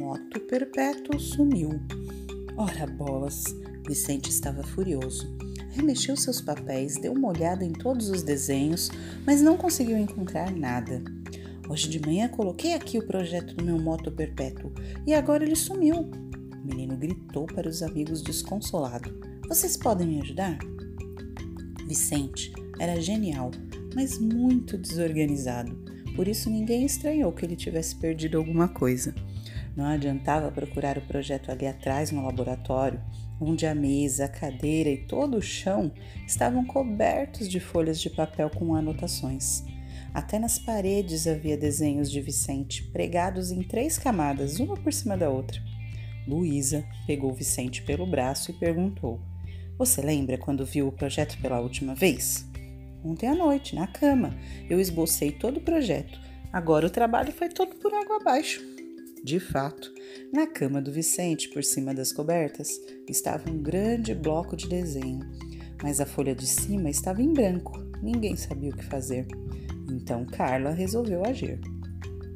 moto perpétuo sumiu. Ora bolas! Vicente estava furioso. Remexeu seus papéis, deu uma olhada em todos os desenhos, mas não conseguiu encontrar nada. Hoje de manhã coloquei aqui o projeto do meu moto perpétuo e agora ele sumiu. O menino gritou para os amigos desconsolado: Vocês podem me ajudar? Vicente era genial, mas muito desorganizado. Por isso ninguém estranhou que ele tivesse perdido alguma coisa. Não adiantava procurar o projeto ali atrás no laboratório, onde a mesa, a cadeira e todo o chão estavam cobertos de folhas de papel com anotações. Até nas paredes havia desenhos de Vicente, pregados em três camadas, uma por cima da outra. Luísa pegou Vicente pelo braço e perguntou: Você lembra quando viu o projeto pela última vez? Ontem à noite, na cama, eu esbocei todo o projeto. Agora o trabalho foi todo por água abaixo. De fato, na cama do Vicente, por cima das cobertas, estava um grande bloco de desenho, mas a folha de cima estava em branco. Ninguém sabia o que fazer. Então Carla resolveu agir.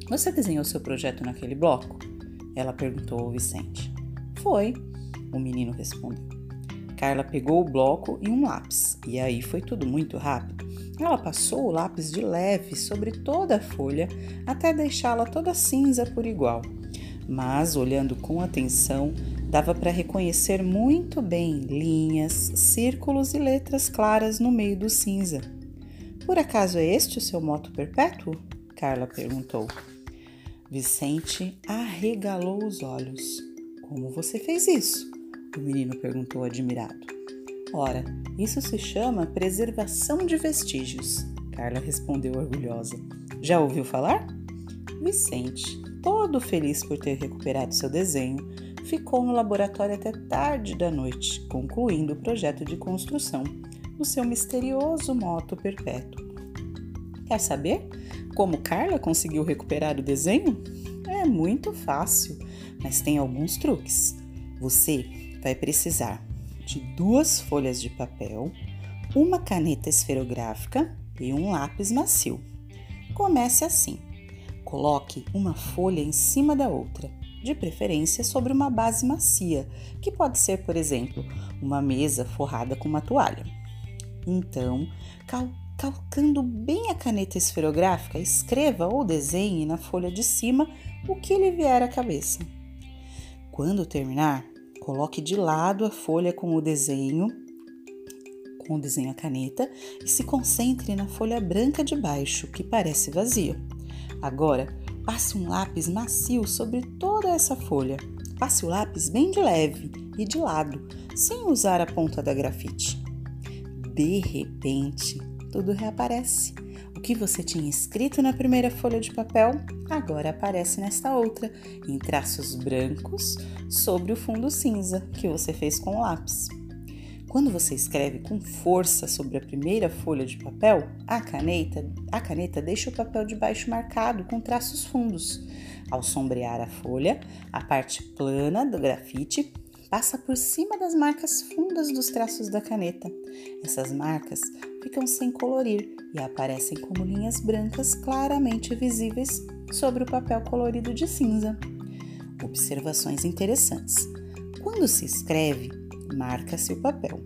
Você desenhou seu projeto naquele bloco? Ela perguntou ao Vicente. Foi, o menino respondeu. Carla pegou o bloco e um lápis, e aí foi tudo muito rápido. Ela passou o lápis de leve sobre toda a folha até deixá-la toda cinza por igual. Mas, olhando com atenção, dava para reconhecer muito bem linhas, círculos e letras claras no meio do cinza. Por acaso é este o seu moto perpétuo? Carla perguntou. Vicente arregalou os olhos. Como você fez isso? O menino perguntou admirado. Ora, isso se chama preservação de vestígios, Carla respondeu orgulhosa. Já ouviu falar? Vicente, todo feliz por ter recuperado seu desenho, ficou no laboratório até tarde da noite, concluindo o projeto de construção do seu misterioso moto perpétuo. Quer saber como Carla conseguiu recuperar o desenho? É muito fácil, mas tem alguns truques. Você vai precisar de duas folhas de papel, uma caneta esferográfica e um lápis macio. Comece assim: coloque uma folha em cima da outra, de preferência sobre uma base macia, que pode ser, por exemplo, uma mesa forrada com uma toalha. Então, cal calcando bem a caneta esferográfica, escreva ou desenhe na folha de cima o que lhe vier à cabeça. Quando terminar, Coloque de lado a folha com o desenho, com o desenho a caneta e se concentre na folha branca de baixo, que parece vazia. Agora, passe um lápis macio sobre toda essa folha. Passe o lápis bem de leve e de lado, sem usar a ponta da grafite. De repente, tudo reaparece que você tinha escrito na primeira folha de papel agora aparece nesta outra, em traços brancos sobre o fundo cinza que você fez com o lápis. Quando você escreve com força sobre a primeira folha de papel, a caneta, a caneta deixa o papel de baixo marcado com traços fundos. Ao sombrear a folha, a parte plana do grafite passa por cima das marcas fundas dos traços da caneta. Essas marcas ficam sem colorir e aparecem como linhas brancas claramente visíveis sobre o papel colorido de cinza. Observações interessantes. Quando se escreve, marca-se o papel.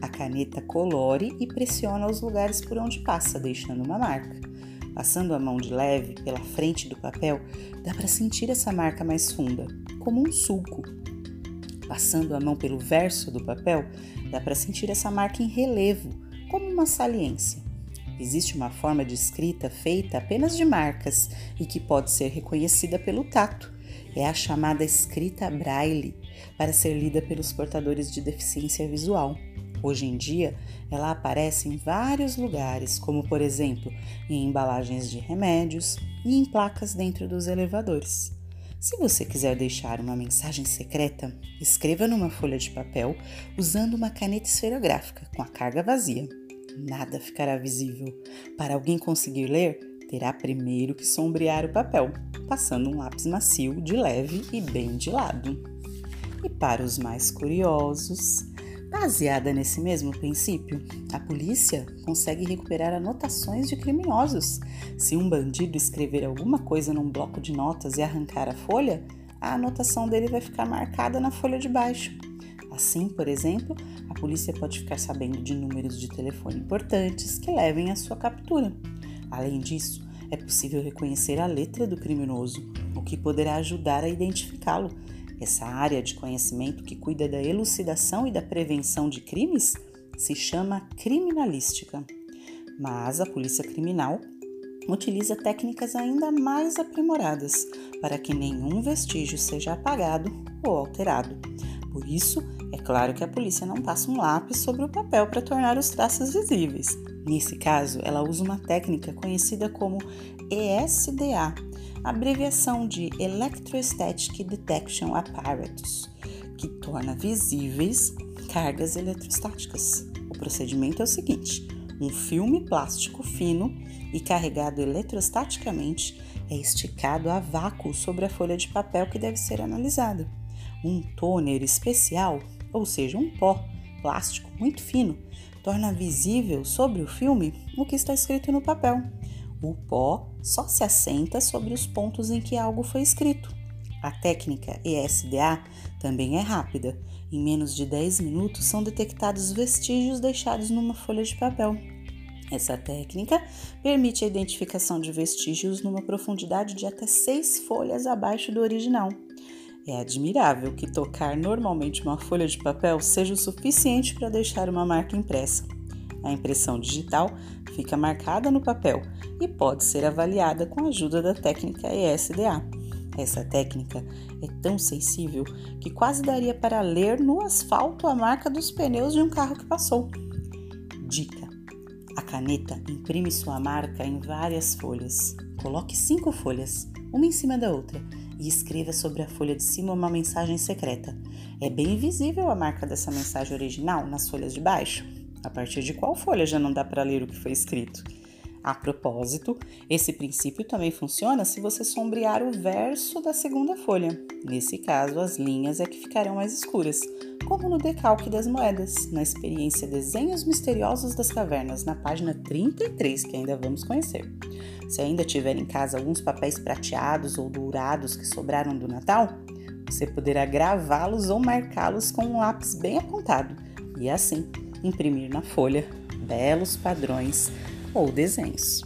A caneta colore e pressiona os lugares por onde passa, deixando uma marca. Passando a mão de leve pela frente do papel, dá para sentir essa marca mais funda, como um sulco, Passando a mão pelo verso do papel, dá para sentir essa marca em relevo, como uma saliência. Existe uma forma de escrita feita apenas de marcas e que pode ser reconhecida pelo tato. É a chamada escrita braille, para ser lida pelos portadores de deficiência visual. Hoje em dia, ela aparece em vários lugares, como por exemplo em embalagens de remédios e em placas dentro dos elevadores. Se você quiser deixar uma mensagem secreta, escreva numa folha de papel usando uma caneta esferográfica com a carga vazia. Nada ficará visível. Para alguém conseguir ler, terá primeiro que sombrear o papel, passando um lápis macio de leve e bem de lado. E para os mais curiosos, Baseada nesse mesmo princípio, a polícia consegue recuperar anotações de criminosos. Se um bandido escrever alguma coisa num bloco de notas e arrancar a folha, a anotação dele vai ficar marcada na folha de baixo. Assim, por exemplo, a polícia pode ficar sabendo de números de telefone importantes que levem à sua captura. Além disso, é possível reconhecer a letra do criminoso, o que poderá ajudar a identificá-lo. Essa área de conhecimento que cuida da elucidação e da prevenção de crimes se chama criminalística. Mas a polícia criminal utiliza técnicas ainda mais aprimoradas para que nenhum vestígio seja apagado ou alterado. Por isso, é claro que a polícia não passa um lápis sobre o papel para tornar os traços visíveis. Nesse caso, ela usa uma técnica conhecida como ESDA, abreviação de Electrostatic Detection Apparatus, que torna visíveis cargas eletrostáticas. O procedimento é o seguinte: um filme plástico fino e carregado eletrostaticamente é esticado a vácuo sobre a folha de papel que deve ser analisada. Um toner especial, ou seja, um pó plástico muito fino, torna visível sobre o filme o que está escrito no papel. O pó só se assenta sobre os pontos em que algo foi escrito. A técnica ESDA também é rápida. Em menos de 10 minutos são detectados vestígios deixados numa folha de papel. Essa técnica permite a identificação de vestígios numa profundidade de até 6 folhas abaixo do original. É admirável que tocar normalmente uma folha de papel seja o suficiente para deixar uma marca impressa. A impressão digital fica marcada no papel e pode ser avaliada com a ajuda da técnica ESDA. Essa técnica é tão sensível que quase daria para ler no asfalto a marca dos pneus de um carro que passou. Dica: a caneta imprime sua marca em várias folhas. Coloque cinco folhas, uma em cima da outra e escreva sobre a folha de cima uma mensagem secreta. É bem visível a marca dessa mensagem original nas folhas de baixo. A partir de qual folha já não dá para ler o que foi escrito? A propósito, esse princípio também funciona se você sombrear o verso da segunda folha. Nesse caso, as linhas é que ficarão mais escuras, como no decalque das moedas, na experiência Desenhos Misteriosos das Cavernas, na página 33, que ainda vamos conhecer. Se ainda tiver em casa alguns papéis prateados ou dourados que sobraram do Natal, você poderá gravá-los ou marcá-los com um lápis bem apontado e assim imprimir na folha belos padrões ou desenhos.